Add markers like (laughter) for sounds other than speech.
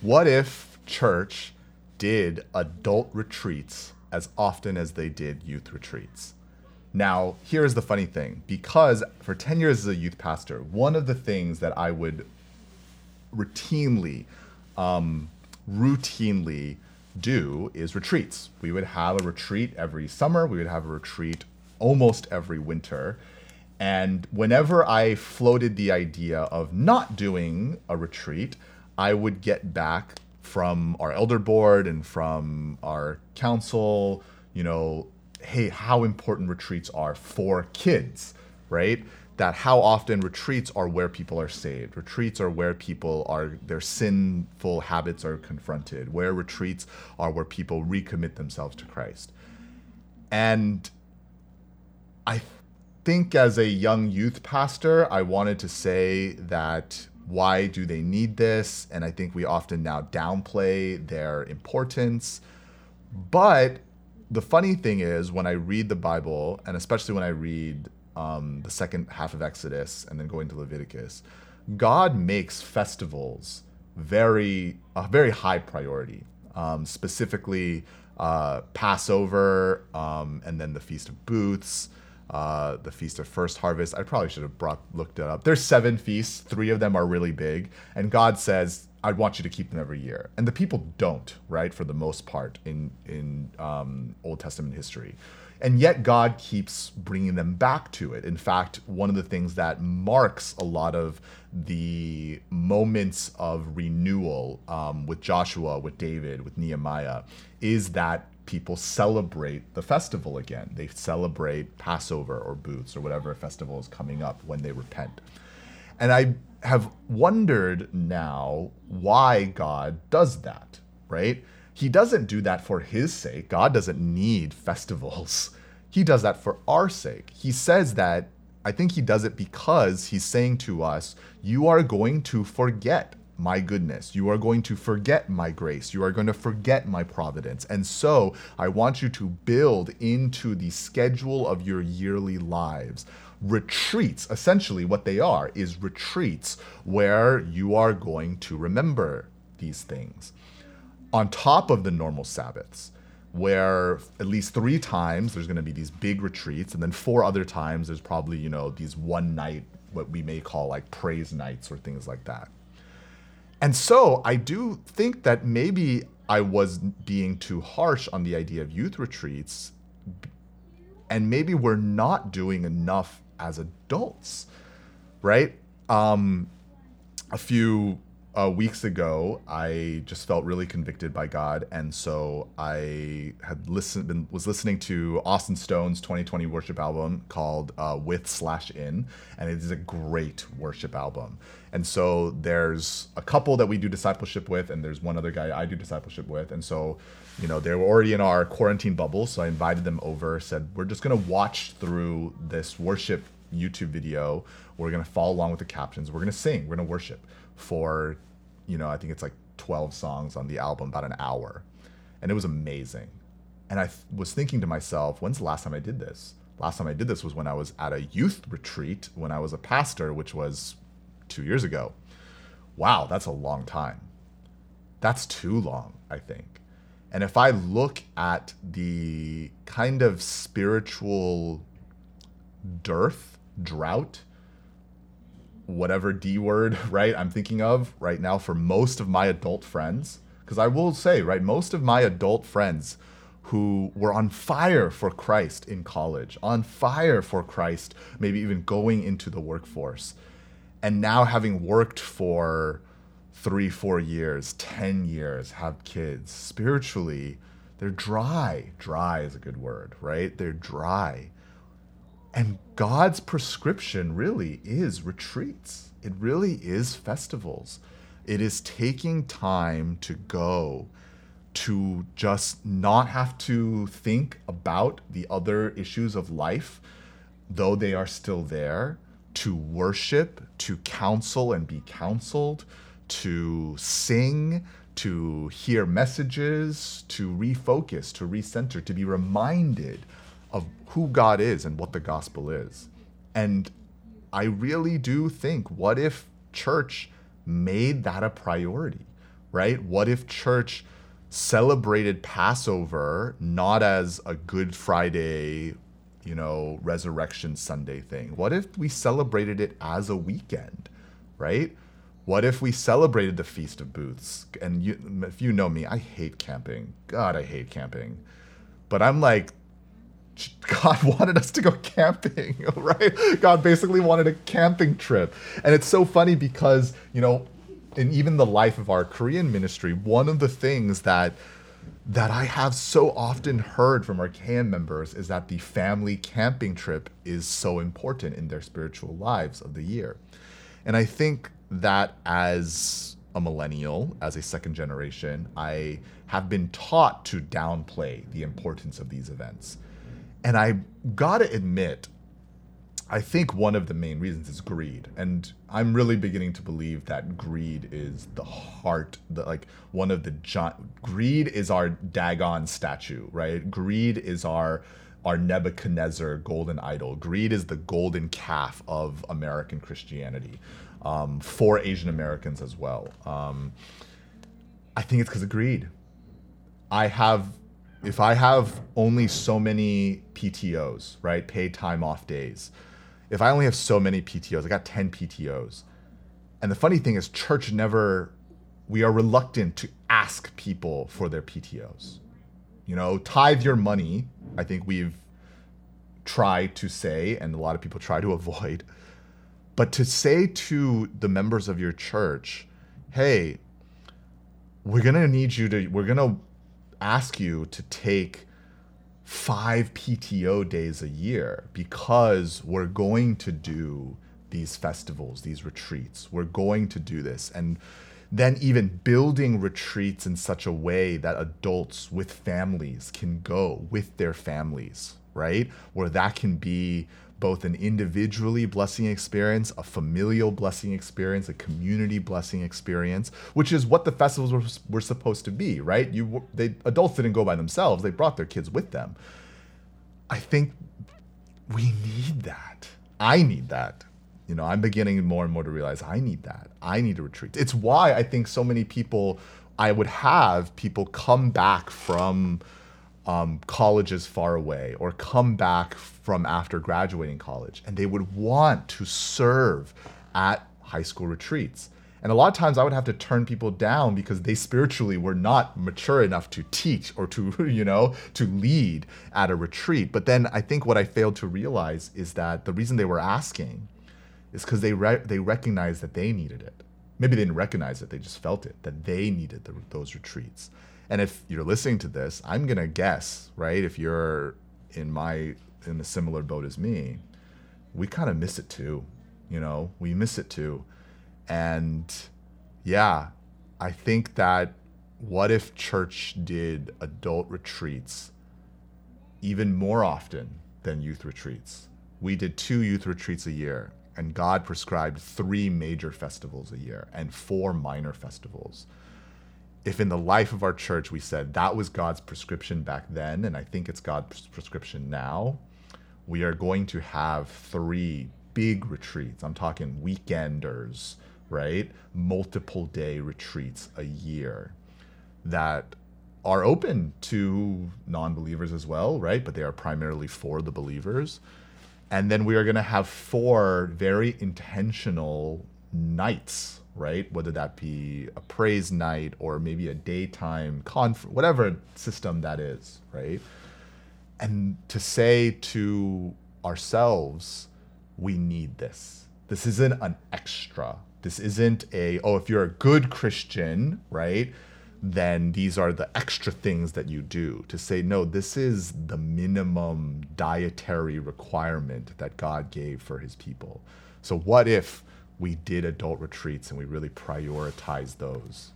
what if church did adult retreats as often as they did youth retreats? Now, here's the funny thing because for 10 years as a youth pastor, one of the things that I would routinely, um, routinely do is retreats. We would have a retreat every summer, we would have a retreat almost every winter. And whenever I floated the idea of not doing a retreat, I would get back from our elder board and from our council, you know, hey, how important retreats are for kids, right? That how often retreats are where people are saved. Retreats are where people are, their sinful habits are confronted, where retreats are where people recommit themselves to Christ. And I think as a young youth pastor, I wanted to say that why do they need this? And I think we often now downplay their importance. But the funny thing is, when I read the Bible, and especially when I read um, the second half of Exodus and then go into Leviticus, God makes festivals very a very high priority. Um, specifically, uh, Passover, um, and then the Feast of Booths, uh, the Feast of First Harvest. I probably should have brought looked it up. There's seven feasts. Three of them are really big, and God says I want you to keep them every year. And the people don't, right, for the most part in in um, Old Testament history. And yet God keeps bringing them back to it. In fact, one of the things that marks a lot of the moments of renewal um, with Joshua, with David, with Nehemiah, is that people celebrate the festival again. They celebrate Passover or Booths or whatever festival is coming up when they repent. And I have wondered now why God does that, right? He doesn't do that for his sake. God doesn't need festivals. (laughs) He does that for our sake. He says that, I think he does it because he's saying to us, You are going to forget my goodness. You are going to forget my grace. You are going to forget my providence. And so I want you to build into the schedule of your yearly lives retreats. Essentially, what they are is retreats where you are going to remember these things on top of the normal Sabbaths, where at least three times there's going to be these big retreats, and then four other times there's probably, you know, these one night, what we may call like praise nights or things like that. And so I do think that maybe I was being too harsh on the idea of youth retreats, and maybe we're not doing enough as adults, right? Um, a few uh, weeks ago, I just felt really convicted by God, and so I had listened, been, was listening to Austin Stone's 2020 worship album called uh, "With Slash In," and it is a great worship album. And so there's a couple that we do discipleship with, and there's one other guy I do discipleship with, and so you know they were already in our quarantine bubble, so I invited them over. Said we're just gonna watch through this worship YouTube video. We're gonna follow along with the captions. We're gonna sing. We're gonna worship for, you know, I think it's like 12 songs on the album, about an hour. And it was amazing. And I th- was thinking to myself, when's the last time I did this? Last time I did this was when I was at a youth retreat when I was a pastor, which was two years ago. Wow, that's a long time. That's too long, I think. And if I look at the kind of spiritual dearth, drought, whatever D word, (laughs) right, I'm thinking of right now for most of my adult friends. Because I will say, right, most of my adult friends who were on fire for Christ in college, on fire for Christ, maybe even going into the workforce, and now having worked for three, four years, 10 years, have kids, spiritually, they're dry. Dry is a good word, right? They're dry. And God's prescription really is retreats. It really is festivals. It is taking time to go to just not have to think about the other issues of life, though they are still there, to worship, to counsel and be counseled, to sing, to hear messages, to refocus, to recenter, to be reminded of who God is and what the gospel is. And I really do think what if church made that a priority? right? What if church celebrated Passover not as a Good Friday, you know, Resurrection Sunday thing? What if we celebrated it as a weekend, right? What if we celebrated the Feast of Booths? And you, if you know me, I hate camping. God, I hate camping. But I'm like, God (laughs) wanted us to go camping, (laughs) right? God basically wanted a camping trip. And it's so funny because, you know, in even the life of our Korean ministry, one of the things that that I have so often heard from our KM members is that the family camping trip is so important in their spiritual lives of the year. And I think that as a millennial, as a second generation, I have been taught to downplay the importance of these events. And I gotta admit, I think one of the main reasons is greed, and I'm really beginning to believe that greed is the heart, the like one of the giant. Greed is our Dagon statue, right? Greed is our our Nebuchadnezzar golden idol. Greed is the golden calf of American Christianity um, for Asian Americans as well. Um, I think it's because of greed. I have if I have only so many PTOs, right, paid time off days if I only have so many PTOs, I got 10 PTOs. And the funny thing is, church never, we are reluctant to ask people for their PTOs. You know, tithe your money, I think we've tried to say, and a lot of people try to (laughs) avoid. But to say to the members of your church, hey, we're going to need you to, we're going to ask you to take five PTO days a year because we're going to do these festivals, these retreats. We're going to do this. And then even building retreats in such a way that adults with families can go with their families, right? Where that can be both an individually blessing experience, a familial blessing experience, a community blessing experience, which is what the festivals were, were supposed to be, right? You they adults didn't go by themselves; they brought their kids with them. I think we need that. I need that. You know, I'm beginning more and more to realize I need that. I need a retreat. It's why I think so many people, I would have people come back from um, colleges far away or come back from after graduating college and they would want to serve at high school retreats. And a lot of times I would have to turn people down because they spiritually were not mature enough to teach or to, (laughs) you know, to lead at a retreat. But then I think what I failed to realize is that the reason they were asking is because they, re- they recognized that they needed it. Maybe they didn't recognize it, they just felt it, that they needed the, those retreats. And if you're listening to this, I'm gonna guess, right? If you're in my in a similar boat as me, we kind of miss it too. You know, we miss it too. And yeah, I think that what if church did adult retreats even more often than youth retreats? We did two youth retreats a year, and God prescribed three major festivals a year and four minor festivals if in the life of our church we said that was God's prescription back then, and I think it's God's prescription now, we are going to have three big retreats. I'm talking weekenders, right? Multiple day retreats a year that are open to non believers as well, right? But they are primarily for the believers. And then we are going to have four very intentional nights right? Whether that be a praise night or maybe a daytime conference, whatever system that is, right? And to say to ourselves, we need this. This isn't an extra. This isn't a, oh, if you're a good Christian, right? Then these are the extra things that you do. To say, no, this is the minimum dietary requirement that God gave for his people. So, what if we did adult retreats and we really prioritized those.